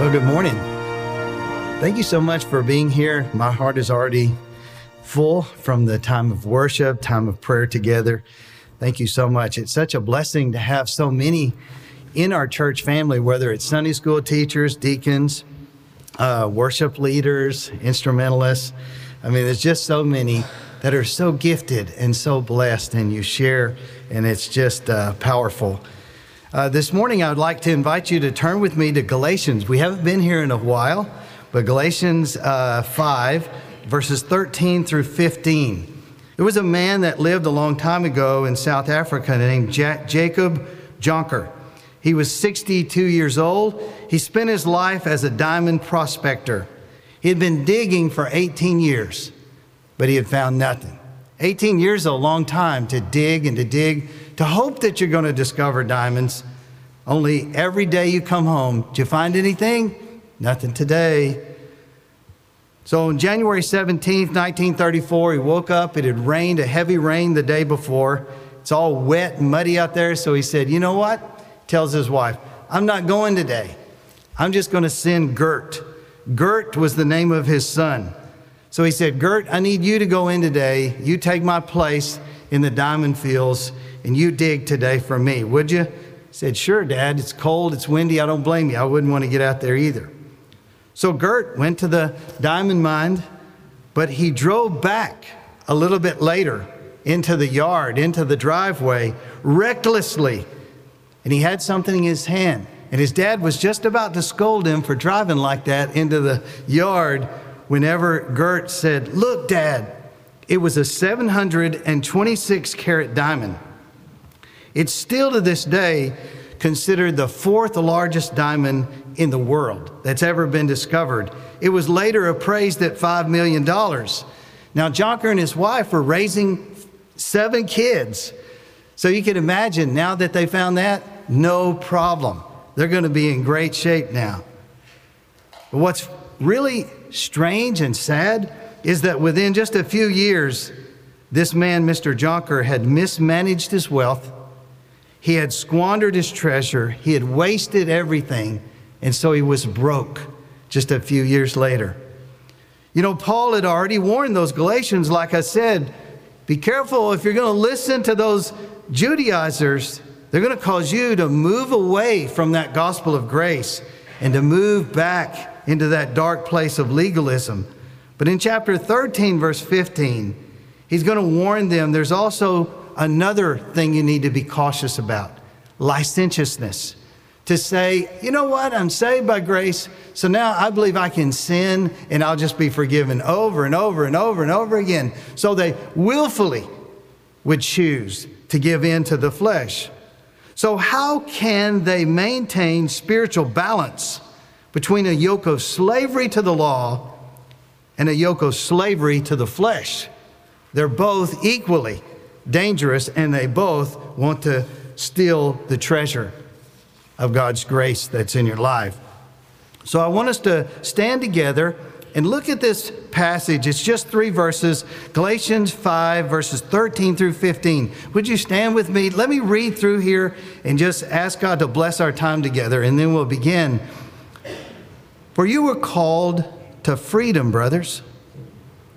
Well, good morning. Thank you so much for being here. My heart is already full from the time of worship, time of prayer together. Thank you so much. It's such a blessing to have so many in our church family, whether it's Sunday school teachers, deacons, uh, worship leaders, instrumentalists. I mean, there's just so many that are so gifted and so blessed, and you share, and it's just uh, powerful. Uh, this morning, I would like to invite you to turn with me to Galatians. We haven't been here in a while, but Galatians uh, 5, verses 13 through 15. There was a man that lived a long time ago in South Africa named ja- Jacob Jonker. He was 62 years old. He spent his life as a diamond prospector. He had been digging for 18 years, but he had found nothing. 18 years is a long time to dig and to dig to hope that you're going to discover diamonds. Only every day you come home, do you find anything? Nothing today. So on January 17th, 1934, he woke up. It had rained, a heavy rain the day before. It's all wet and muddy out there. So he said, You know what? Tells his wife, I'm not going today. I'm just going to send Gert. Gert was the name of his son. So he said, Gert, I need you to go in today. You take my place in the diamond fields and you dig today for me, would you? He said, Sure, Dad. It's cold, it's windy. I don't blame you. I wouldn't want to get out there either. So Gert went to the diamond mine, but he drove back a little bit later into the yard, into the driveway, recklessly. And he had something in his hand. And his dad was just about to scold him for driving like that into the yard whenever Gert said, Look, Dad, it was a 726 carat diamond. It's still to this day considered the fourth largest diamond in the world that's ever been discovered. It was later appraised at $5 million. Now, Jonker and his wife were raising seven kids. So you can imagine now that they found that, no problem. They're going to be in great shape now. But what's really strange and sad is that within just a few years, this man, Mr. Jonker, had mismanaged his wealth he had squandered his treasure, he had wasted everything, and so he was broke just a few years later. You know, Paul had already warned those Galatians, like I said, be careful if you're going to listen to those Judaizers, they're going to cause you to move away from that gospel of grace and to move back into that dark place of legalism. But in chapter 13, verse 15, he's going to warn them there's also another thing you need to be cautious about licentiousness. To say, you know what, I'm saved by grace, so now I believe I can sin and I'll just be forgiven over and over and over and over again. So they willfully would choose to give in to the flesh. So, how can they maintain spiritual balance between a yoke of slavery to the law and a yoke of slavery to the flesh? They're both equally dangerous, and they both want to steal the treasure of God's grace that's in your life. So I want us to stand together and look at this passage. It's just three verses Galatians 5, verses 13 through 15. Would you stand with me? Let me read through here and just ask God to bless our time together, and then we'll begin. For you were called to freedom, brothers.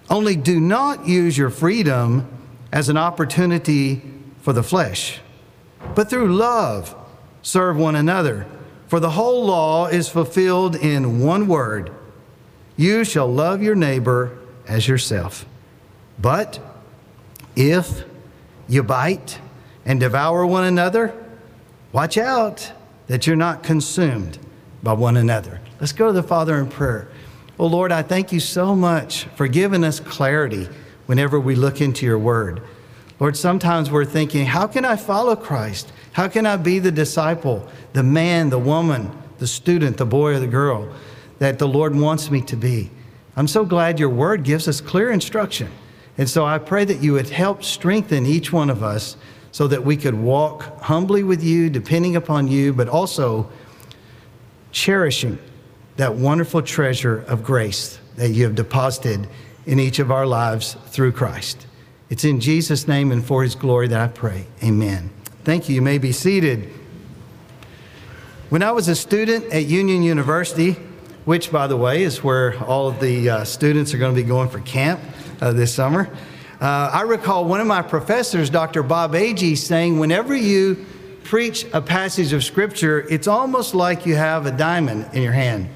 Only do not use your freedom as an opportunity for the flesh, but through love serve one another. For the whole law is fulfilled in one word you shall love your neighbor as yourself. But if you bite and devour one another, watch out that you're not consumed by one another. Let's go to the Father in prayer. Oh Lord, I thank you so much for giving us clarity whenever we look into your word. Lord, sometimes we're thinking, how can I follow Christ? How can I be the disciple, the man, the woman, the student, the boy, or the girl that the Lord wants me to be? I'm so glad your word gives us clear instruction. And so I pray that you would help strengthen each one of us so that we could walk humbly with you, depending upon you, but also cherishing that wonderful treasure of grace that you have deposited in each of our lives through Christ. It's in Jesus' name and for his glory that I pray. Amen. Thank you. You may be seated. When I was a student at Union University, which, by the way, is where all of the uh, students are going to be going for camp uh, this summer, uh, I recall one of my professors, Dr. Bob Agee, saying, Whenever you preach a passage of Scripture, it's almost like you have a diamond in your hand.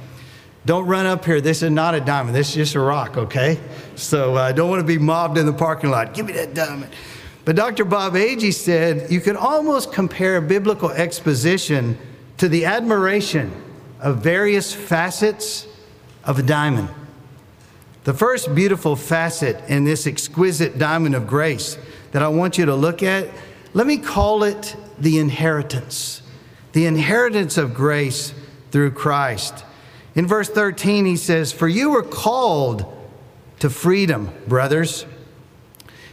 Don't run up here. This is not a diamond. This is just a rock, okay? So I uh, don't want to be mobbed in the parking lot. Give me that diamond. But Dr. Bob Agee said you could almost compare biblical exposition to the admiration of various facets of a diamond. The first beautiful facet in this exquisite diamond of grace that I want you to look at, let me call it the inheritance. The inheritance of grace through Christ. In verse 13, he says, For you were called to freedom, brothers.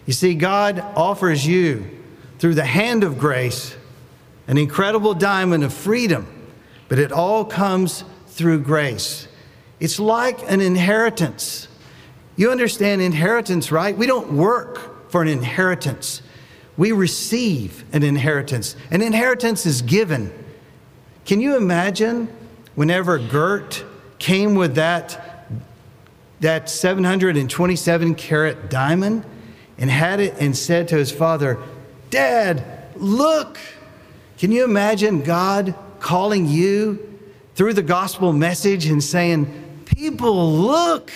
You see, God offers you, through the hand of grace, an incredible diamond of freedom, but it all comes through grace. It's like an inheritance. You understand inheritance, right? We don't work for an inheritance, we receive an inheritance. An inheritance is given. Can you imagine whenever Gert came with that, that 727 carat diamond and had it and said to his father, Dad, look. Can you imagine God calling you through the gospel message and saying, People, look,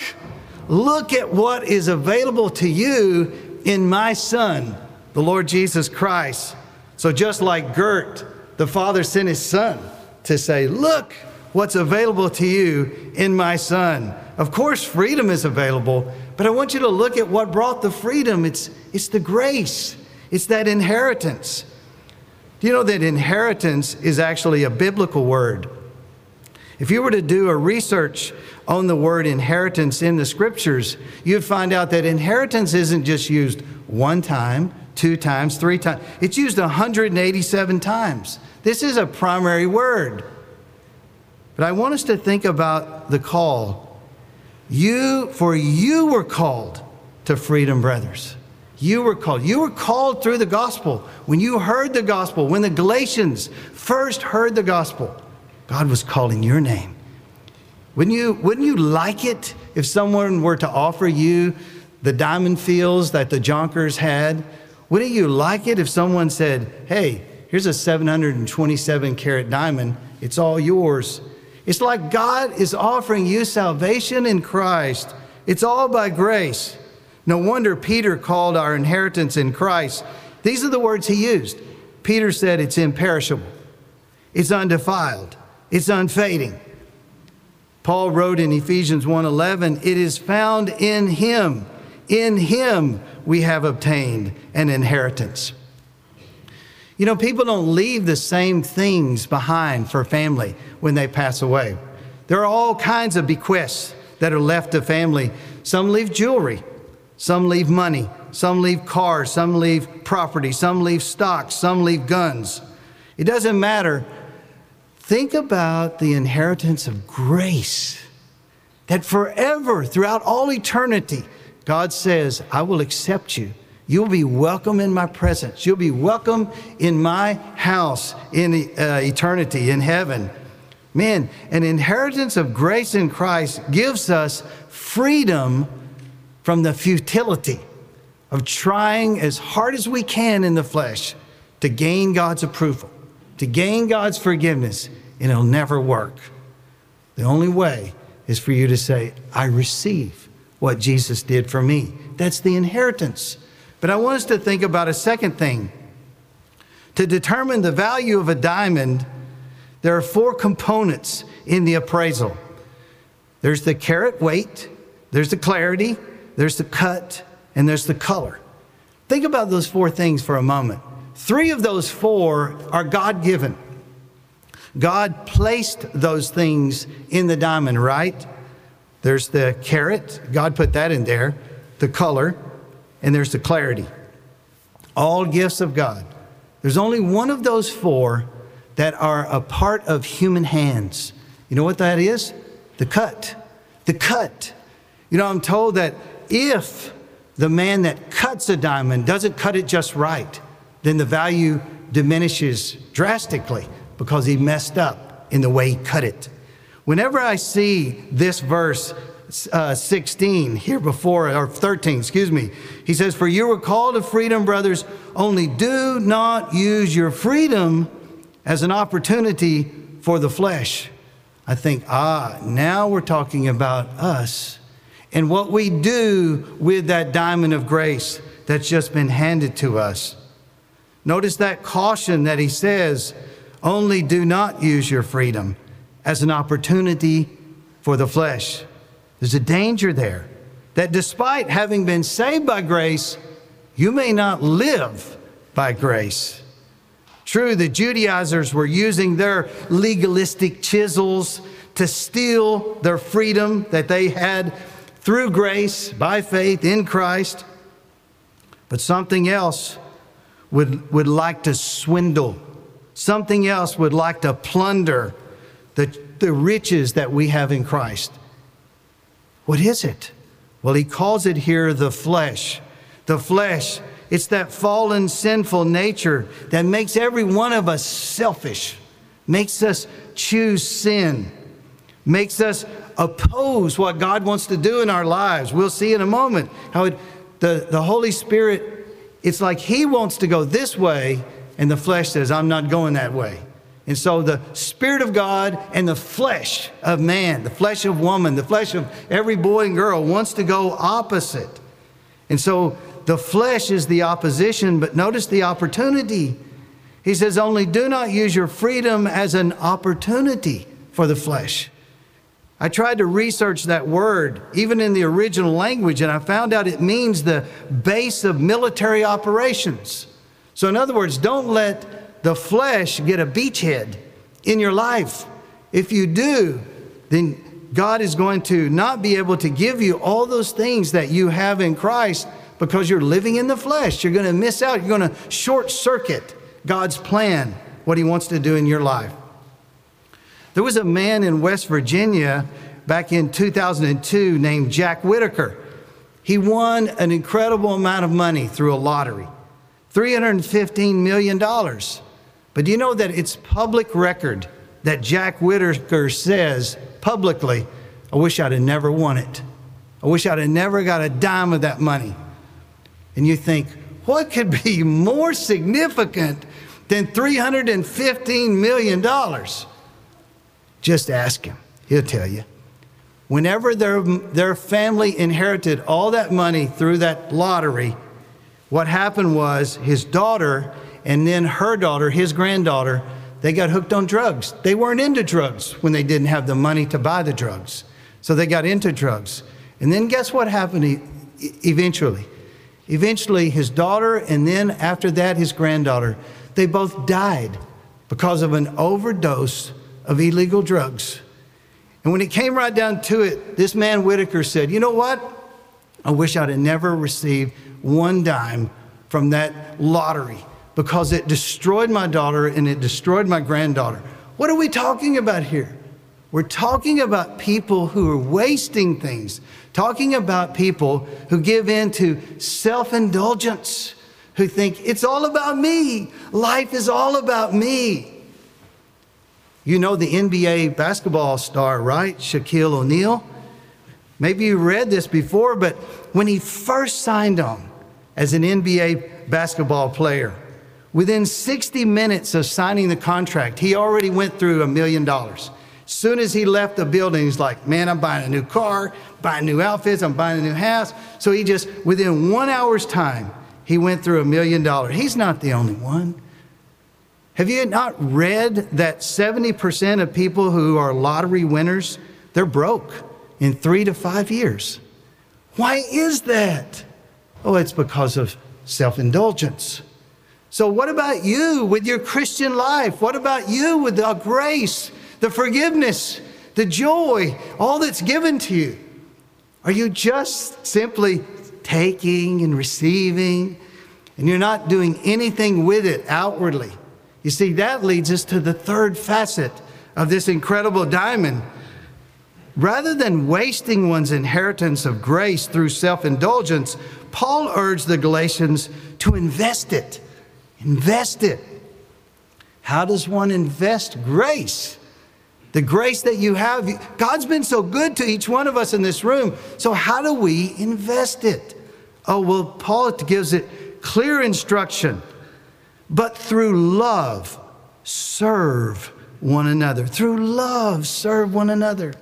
look at what is available to you in my son, the Lord Jesus Christ. So, just like Gert, the father sent his son to say, Look, what's available to you in my son. Of course, freedom is available, but I want you to look at what brought the freedom. It's, it's the grace, it's that inheritance. Do you know that inheritance is actually a biblical word? If you were to do a research on the word inheritance in the scriptures, you'd find out that inheritance isn't just used one time, two times, three times. It's used 187 times. This is a primary word. But I want us to think about the call. You, for you were called to freedom, brothers. You were called. You were called through the gospel. When you heard the gospel, when the Galatians first heard the gospel, God was calling your name. Wouldn't you, wouldn't you like it if someone were to offer you the diamond fields that the Jonkers had? Wouldn't you like it if someone said, hey, here's a 727 carat diamond, it's all yours. It's like God is offering you salvation in Christ. It's all by grace. No wonder Peter called our inheritance in Christ. These are the words he used. Peter said it's imperishable, it's undefiled, it's unfading. Paul wrote in Ephesians 1:11, "It is found in him. In him we have obtained an inheritance." You know, people don't leave the same things behind for family when they pass away. There are all kinds of bequests that are left to family. Some leave jewelry, some leave money, some leave cars, some leave property, some leave stocks, some leave guns. It doesn't matter. Think about the inheritance of grace that forever, throughout all eternity, God says, I will accept you You'll be welcome in my presence. You'll be welcome in my house in uh, eternity, in heaven. Man, an inheritance of grace in Christ gives us freedom from the futility of trying as hard as we can in the flesh to gain God's approval, to gain God's forgiveness, and it'll never work. The only way is for you to say, I receive what Jesus did for me. That's the inheritance. But I want us to think about a second thing. To determine the value of a diamond, there are four components in the appraisal there's the carat weight, there's the clarity, there's the cut, and there's the color. Think about those four things for a moment. Three of those four are God given. God placed those things in the diamond, right? There's the carat, God put that in there, the color, and there's the clarity. All gifts of God. There's only one of those four that are a part of human hands. You know what that is? The cut. The cut. You know, I'm told that if the man that cuts a diamond doesn't cut it just right, then the value diminishes drastically because he messed up in the way he cut it. Whenever I see this verse uh, 16 here before, or 13, excuse me, he says, For you were called to freedom, brothers, only do not use your freedom as an opportunity for the flesh. I think, ah, now we're talking about us and what we do with that diamond of grace that's just been handed to us. Notice that caution that he says only do not use your freedom as an opportunity for the flesh. There's a danger there that despite having been saved by grace, you may not live by grace. True, the Judaizers were using their legalistic chisels to steal their freedom that they had through grace by faith in Christ. But something else would, would like to swindle, something else would like to plunder the, the riches that we have in Christ. What is it? Well, he calls it here the flesh. The flesh, it's that fallen, sinful nature that makes every one of us selfish, makes us choose sin, makes us oppose what God wants to do in our lives. We'll see in a moment how it, the, the Holy Spirit, it's like He wants to go this way, and the flesh says, I'm not going that way. And so the Spirit of God and the flesh of man, the flesh of woman, the flesh of every boy and girl wants to go opposite. And so the flesh is the opposition, but notice the opportunity. He says, only do not use your freedom as an opportunity for the flesh. I tried to research that word, even in the original language, and I found out it means the base of military operations. So, in other words, don't let the flesh get a beachhead in your life. If you do, then God is going to not be able to give you all those things that you have in Christ because you're living in the flesh. You're going to miss out. You're going to short circuit God's plan, what He wants to do in your life. There was a man in West Virginia back in 2002 named Jack Whittaker. He won an incredible amount of money through a lottery $315 million. But do you know that it's public record that Jack Whittaker says publicly, I wish I'd have never won it. I wish I'd have never got a dime of that money. And you think, what could be more significant than $315 million? Just ask him, he'll tell you. Whenever their, their family inherited all that money through that lottery, what happened was his daughter and then her daughter, his granddaughter, they got hooked on drugs. They weren't into drugs when they didn't have the money to buy the drugs. So they got into drugs. And then guess what happened eventually? Eventually, his daughter and then after that, his granddaughter, they both died because of an overdose of illegal drugs. And when it came right down to it, this man Whittaker said, You know what? I wish I'd have never received one dime from that lottery because it destroyed my daughter and it destroyed my granddaughter. What are we talking about here? We're talking about people who are wasting things, talking about people who give in to self indulgence, who think it's all about me. Life is all about me. You know the NBA basketball star, right? Shaquille O'Neal. Maybe you read this before, but when he first signed on as an NBA basketball player, within 60 minutes of signing the contract, he already went through a million dollars. Soon as he left the building, he's like, Man, I'm buying a new car, buying new outfits, I'm buying a new house. So he just, within one hour's time, he went through a million dollars. He's not the only one. Have you not read that 70% of people who are lottery winners, they're broke in three to five years? Why is that? Oh, it's because of self indulgence. So, what about you with your Christian life? What about you with the grace, the forgiveness, the joy, all that's given to you? Are you just simply taking and receiving, and you're not doing anything with it outwardly? You see, that leads us to the third facet of this incredible diamond. Rather than wasting one's inheritance of grace through self indulgence, Paul urged the Galatians to invest it. Invest it. How does one invest grace? The grace that you have, God's been so good to each one of us in this room. So, how do we invest it? Oh, well, Paul gives it clear instruction but through love serve one another. Through love serve one another.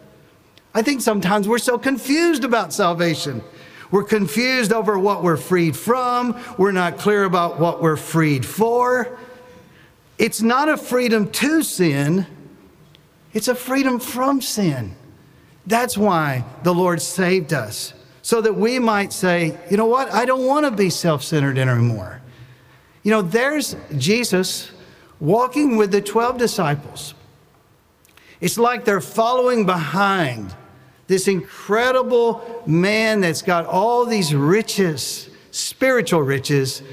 I think sometimes we're so confused about salvation. We're confused over what we're freed from. We're not clear about what we're freed for. It's not a freedom to sin, it's a freedom from sin. That's why the Lord saved us, so that we might say, you know what? I don't want to be self centered anymore. You know, there's Jesus walking with the 12 disciples. It's like they're following behind this incredible man that's got all these riches, spiritual riches,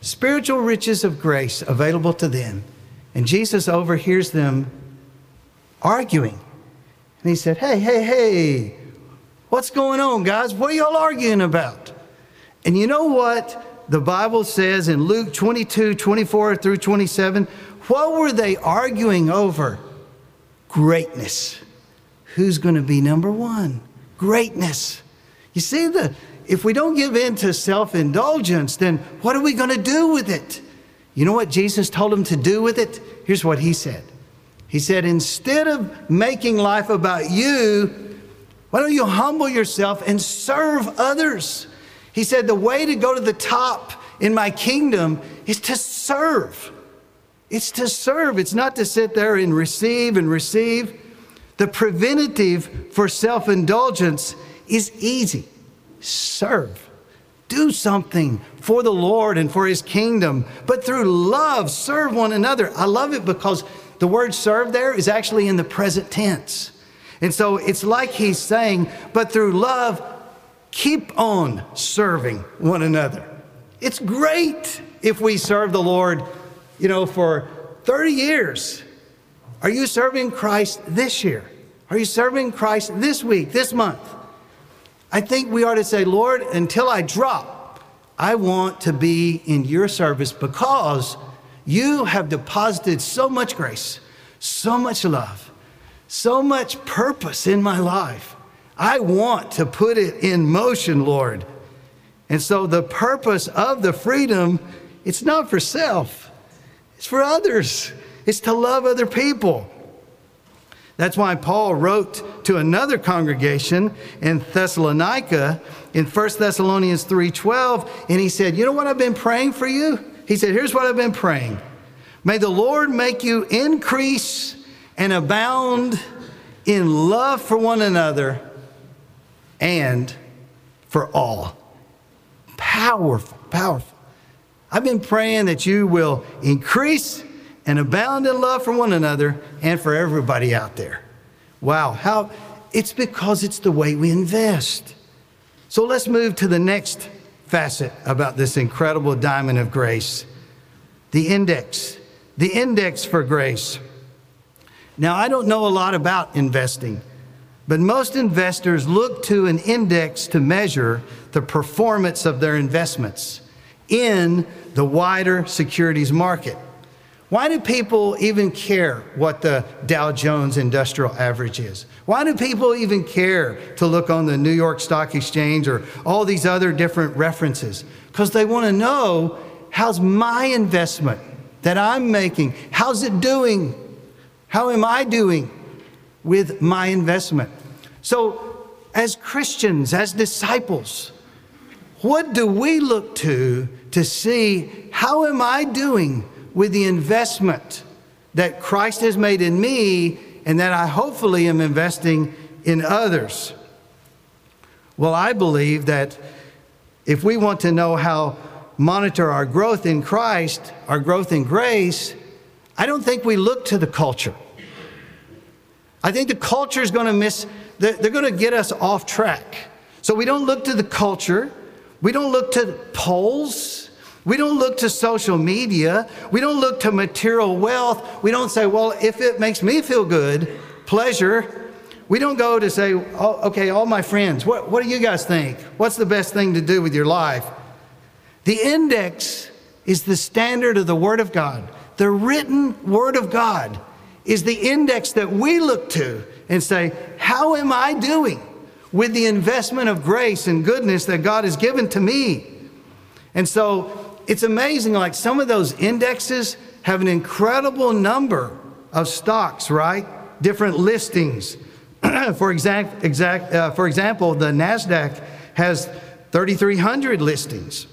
spiritual riches of grace available to them. And Jesus overhears them arguing. And he said, Hey, hey, hey, what's going on, guys? What are y'all arguing about? And you know what? the Bible says in Luke 22 24 through 27, what were they arguing over? Greatness. Who's going to be number one? Greatness. You see, the, if we don't give in to self indulgence, then what are we going to do with it? You know what Jesus told them to do with it? Here's what he said He said, instead of making life about you, why don't you humble yourself and serve others? He said, The way to go to the top in my kingdom is to serve. It's to serve, it's not to sit there and receive and receive. The preventative for self indulgence is easy serve. Do something for the Lord and for His kingdom, but through love, serve one another. I love it because the word serve there is actually in the present tense. And so it's like He's saying, but through love, keep on serving one another. It's great if we serve the Lord, you know, for 30 years. Are you serving Christ this year? Are you serving Christ this week, this month? I think we ought to say, Lord, until I drop, I want to be in your service because you have deposited so much grace, so much love, so much purpose in my life. I want to put it in motion, Lord. And so the purpose of the freedom, it's not for self, it's for others. It's to love other people. That's why Paul wrote to another congregation in Thessalonica in 1 Thessalonians 3:12 and he said, "You know what I've been praying for you?" He said, "Here's what I've been praying. May the Lord make you increase and abound in love for one another and for all. Powerful, powerful. I've been praying that you will increase and abound in love for one another and for everybody out there. Wow, how it's because it's the way we invest. So let's move to the next facet about this incredible diamond of grace the index. The index for grace. Now, I don't know a lot about investing. But most investors look to an index to measure the performance of their investments in the wider securities market. Why do people even care what the Dow Jones Industrial Average is? Why do people even care to look on the New York Stock Exchange or all these other different references? Because they want to know how's my investment that I'm making? How's it doing? How am I doing? with my investment. So, as Christians, as disciples, what do we look to to see how am I doing with the investment that Christ has made in me and that I hopefully am investing in others? Well, I believe that if we want to know how monitor our growth in Christ, our growth in grace, I don't think we look to the culture. I think the culture is going to miss, they're, going to get us off track. So we don't look to the culture. We don't look to polls. We don't look to social media. We don't look to material wealth. We don't say, well, if it makes me feel good, pleasure. We don't go to say, oh, okay, all my friends, what, what do you guys think? What's the best thing to do with your life? The index is the standard of the Word of God. The written Word of God is the index that we look to and say, How am I doing with the investment of grace and goodness that God has given to me? And so it's amazing, like some of those indexes have an incredible number of stocks, right? Different listings. for, exact, exact, uh, for example, the NASDAQ has 3,300 listings.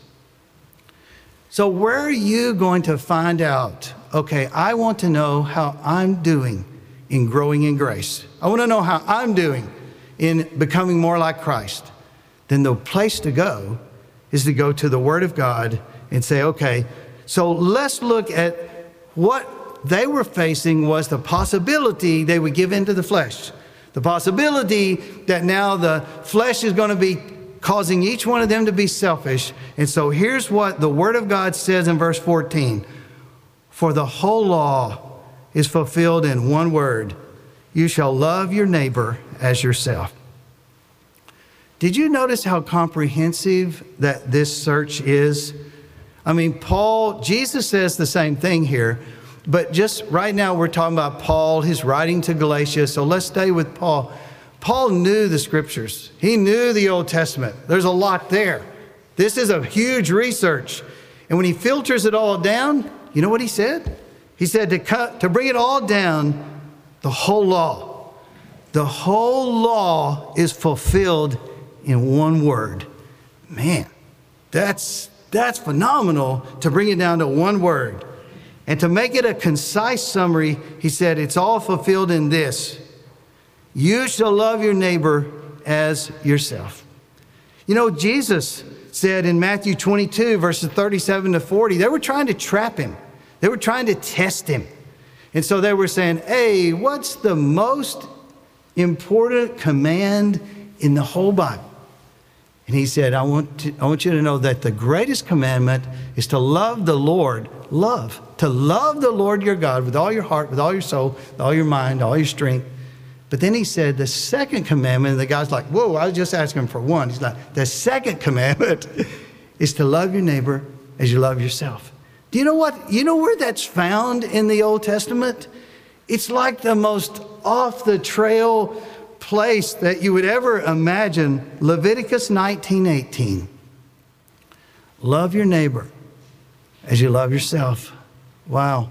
So, where are you going to find out? Okay, I want to know how I'm doing in growing in grace. I want to know how I'm doing in becoming more like Christ. Then the place to go is to go to the Word of God and say, okay, so let's look at what they were facing was the possibility they would give into the flesh. The possibility that now the flesh is going to be causing each one of them to be selfish. And so here's what the Word of God says in verse 14 For the whole law is fulfilled in one word you shall love your neighbor as yourself. Did you notice how comprehensive that this search is? I mean, Paul, Jesus says the same thing here, but just right now we're talking about Paul, his writing to Galatia, so let's stay with Paul. Paul knew the scriptures, he knew the Old Testament. There's a lot there. This is a huge research. And when he filters it all down, you know what he said? He said to cut to bring it all down, the whole law. The whole law is fulfilled in one word. Man, that's that's phenomenal to bring it down to one word. And to make it a concise summary, he said it's all fulfilled in this you shall love your neighbor as yourself. You know, Jesus said in Matthew 22, verses 37 to 40, they were trying to trap him, they were trying to test him. And so they were saying, Hey, what's the most important command in the whole Bible? And he said, I want, to, I want you to know that the greatest commandment is to love the Lord, love, to love the Lord your God with all your heart, with all your soul, with all your mind, all your strength, but then he said the second commandment, and the guy's like, Whoa, I was just asking for one. He's like, The second commandment is to love your neighbor as you love yourself. Do you know what? You know where that's found in the Old Testament? It's like the most off the trail place that you would ever imagine. Leviticus 19:18. Love your neighbor as you love yourself. Wow.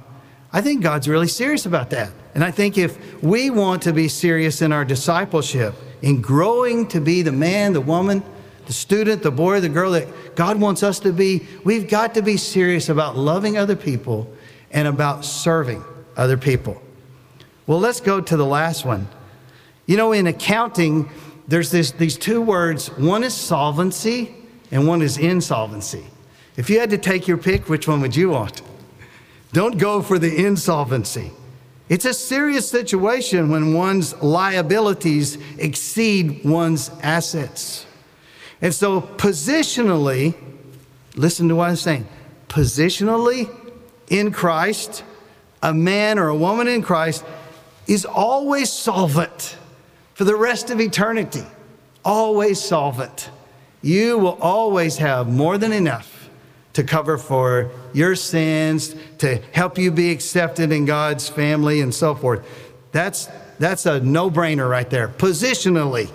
I think God's really serious about that. And I think if we want to be serious in our discipleship, in growing to be the man, the woman, the student, the boy, the girl that God wants us to be, we've got to be serious about loving other people and about serving other people. Well, let's go to the last one. You know, in accounting, there's this, these two words one is solvency and one is insolvency. If you had to take your pick, which one would you want? Don't go for the insolvency. It's a serious situation when one's liabilities exceed one's assets. And so, positionally, listen to what I'm saying positionally in Christ, a man or a woman in Christ is always solvent for the rest of eternity. Always solvent. You will always have more than enough to cover for your sins, to help you be accepted in God's family, and so forth. That's, that's a no brainer right there, positionally.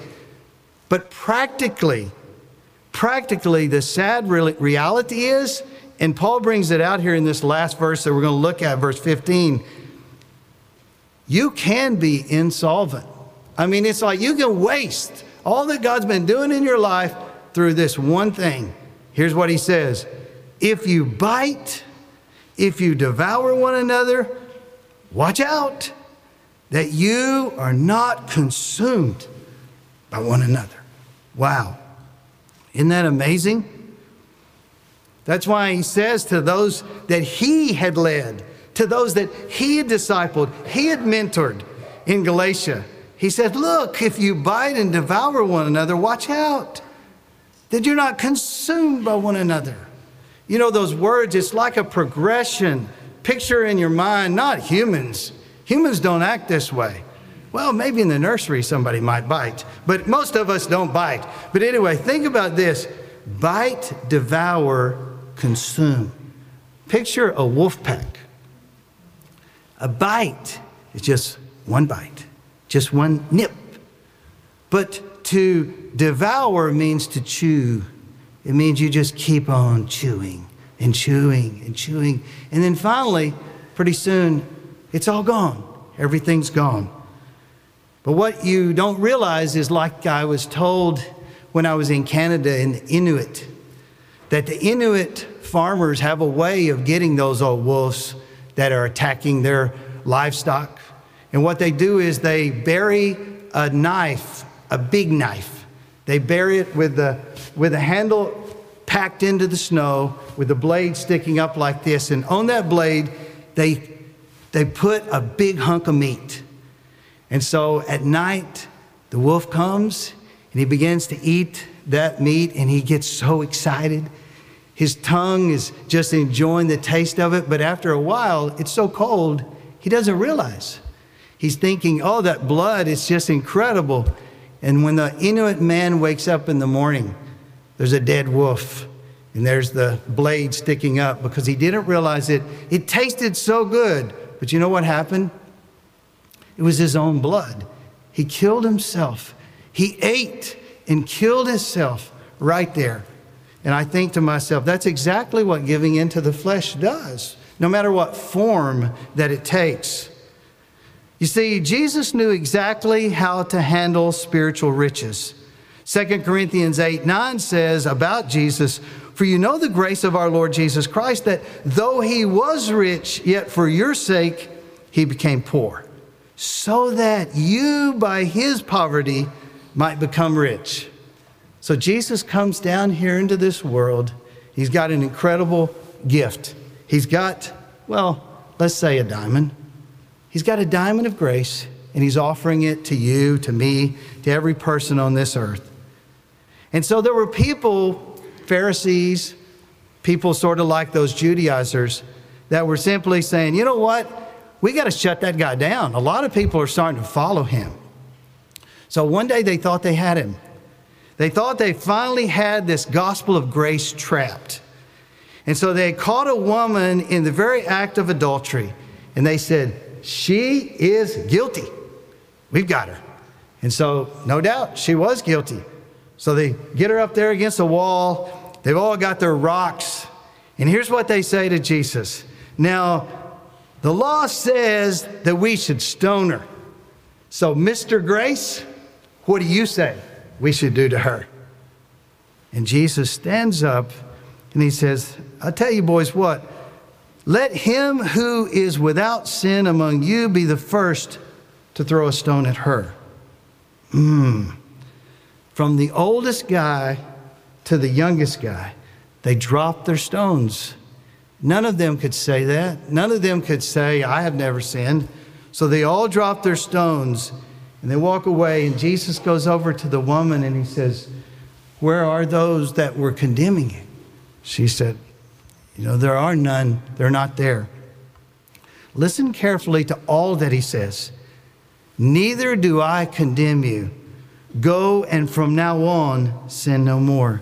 But practically, practically, the sad reality is, and Paul brings it out here in this last verse that we're going to look at, verse 15. You can be insolvent. I mean, it's like you can waste all that God's been doing in your life through this one thing. Here's what he says if you bite, if you devour one another, watch out that you are not consumed by one another. Wow. Isn't that amazing? That's why he says to those that he had led, to those that he had discipled, he had mentored in Galatia, he said, Look, if you bite and devour one another, watch out that you're not consumed by one another. You know, those words, it's like a progression. Picture in your mind, not humans. Humans don't act this way. Well, maybe in the nursery somebody might bite, but most of us don't bite. But anyway, think about this bite, devour, consume. Picture a wolf pack. A bite is just one bite, just one nip. But to devour means to chew. It means you just keep on chewing and chewing and chewing. And then finally, pretty soon, it's all gone. Everything's gone. But what you don't realize is, like I was told when I was in Canada in Inuit, that the Inuit farmers have a way of getting those old wolves that are attacking their livestock. And what they do is they bury a knife, a big knife. They bury it with the, with the handle packed into the snow, with the blade sticking up like this. And on that blade, they, they put a big hunk of meat. And so at night, the wolf comes and he begins to eat that meat and he gets so excited. His tongue is just enjoying the taste of it, but after a while, it's so cold, he doesn't realize. He's thinking, oh, that blood is just incredible. And when the Inuit man wakes up in the morning, there's a dead wolf and there's the blade sticking up because he didn't realize it. It tasted so good, but you know what happened? It was his own blood. He killed himself. He ate and killed himself right there. And I think to myself, that's exactly what giving into the flesh does, no matter what form that it takes. You see, Jesus knew exactly how to handle spiritual riches. 2 Corinthians 8 9 says about Jesus, For you know the grace of our Lord Jesus Christ, that though he was rich, yet for your sake he became poor, so that you by his poverty might become rich. So Jesus comes down here into this world. He's got an incredible gift. He's got, well, let's say a diamond. He's got a diamond of grace, and he's offering it to you, to me, to every person on this earth. And so there were people, Pharisees, people sort of like those Judaizers, that were simply saying, you know what? We got to shut that guy down. A lot of people are starting to follow him. So one day they thought they had him. They thought they finally had this gospel of grace trapped. And so they caught a woman in the very act of adultery, and they said, She is guilty. We've got her. And so, no doubt, she was guilty. So they get her up there against the wall. They've all got their rocks. And here's what they say to Jesus Now, the law says that we should stone her. So, Mr. Grace, what do you say? we should do to her. And Jesus stands up and he says, I'll tell you, boys, what? Let him who is without sin among you be the first to throw a stone at her. Mm. From the oldest guy to the youngest guy, they dropped their stones. None of them could say that. None of them could say, I have never sinned. So they all dropped their stones and they walk away, and Jesus goes over to the woman and he says, Where are those that were condemning you? She said, You know, there are none, they're not there. Listen carefully to all that he says. Neither do I condemn you. Go and from now on sin no more.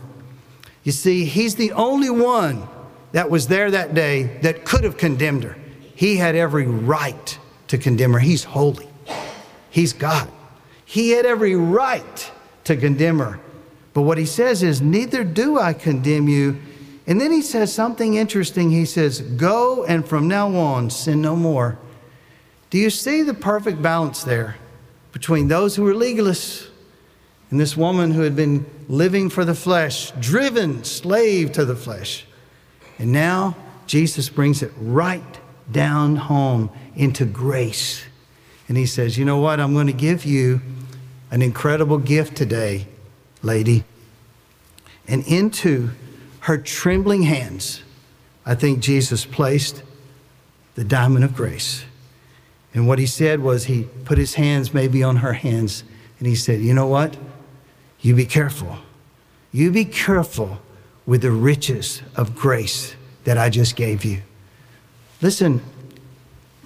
You see, he's the only one that was there that day that could have condemned her. He had every right to condemn her. He's holy. He's God. He had every right to condemn her. But what he says is, Neither do I condemn you. And then he says something interesting. He says, Go and from now on sin no more. Do you see the perfect balance there between those who were legalists and this woman who had been living for the flesh, driven slave to the flesh? And now Jesus brings it right down home into grace. And he says, You know what? I'm going to give you an incredible gift today, lady. And into her trembling hands, I think Jesus placed the diamond of grace. And what he said was he put his hands maybe on her hands and he said, You know what? You be careful. You be careful with the riches of grace that I just gave you. Listen,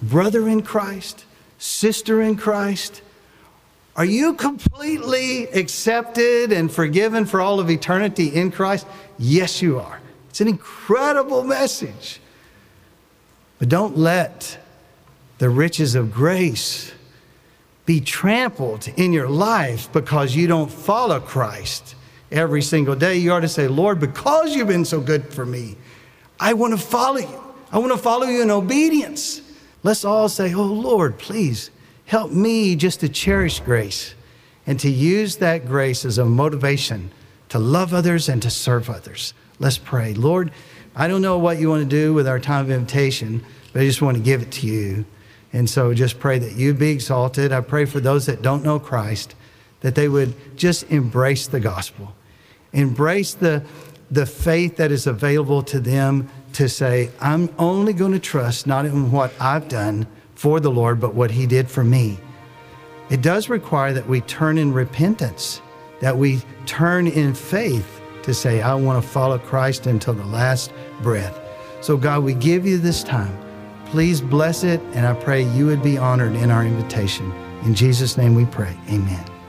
brother in Christ, sister in Christ, are you completely accepted and forgiven for all of eternity in Christ? Yes, you are. It's an incredible message. But don't let the riches of grace be trampled in your life because you don't follow Christ every single day. You ought to say, Lord, because you've been so good for me, I want to follow you. I want to follow you in obedience. Let's all say, Oh, Lord, please help me just to cherish grace and to use that grace as a motivation to love others and to serve others. Let's pray. Lord, I don't know what you want to do with our time of invitation, but I just want to give it to you. And so just pray that you be exalted. I pray for those that don't know Christ, that they would just embrace the gospel, embrace the, the faith that is available to them to say, I'm only going to trust not in what I've done for the Lord, but what He did for me. It does require that we turn in repentance, that we turn in faith to say, I want to follow Christ until the last breath. So, God, we give you this time. Please bless it, and I pray you would be honored in our invitation. In Jesus' name we pray. Amen.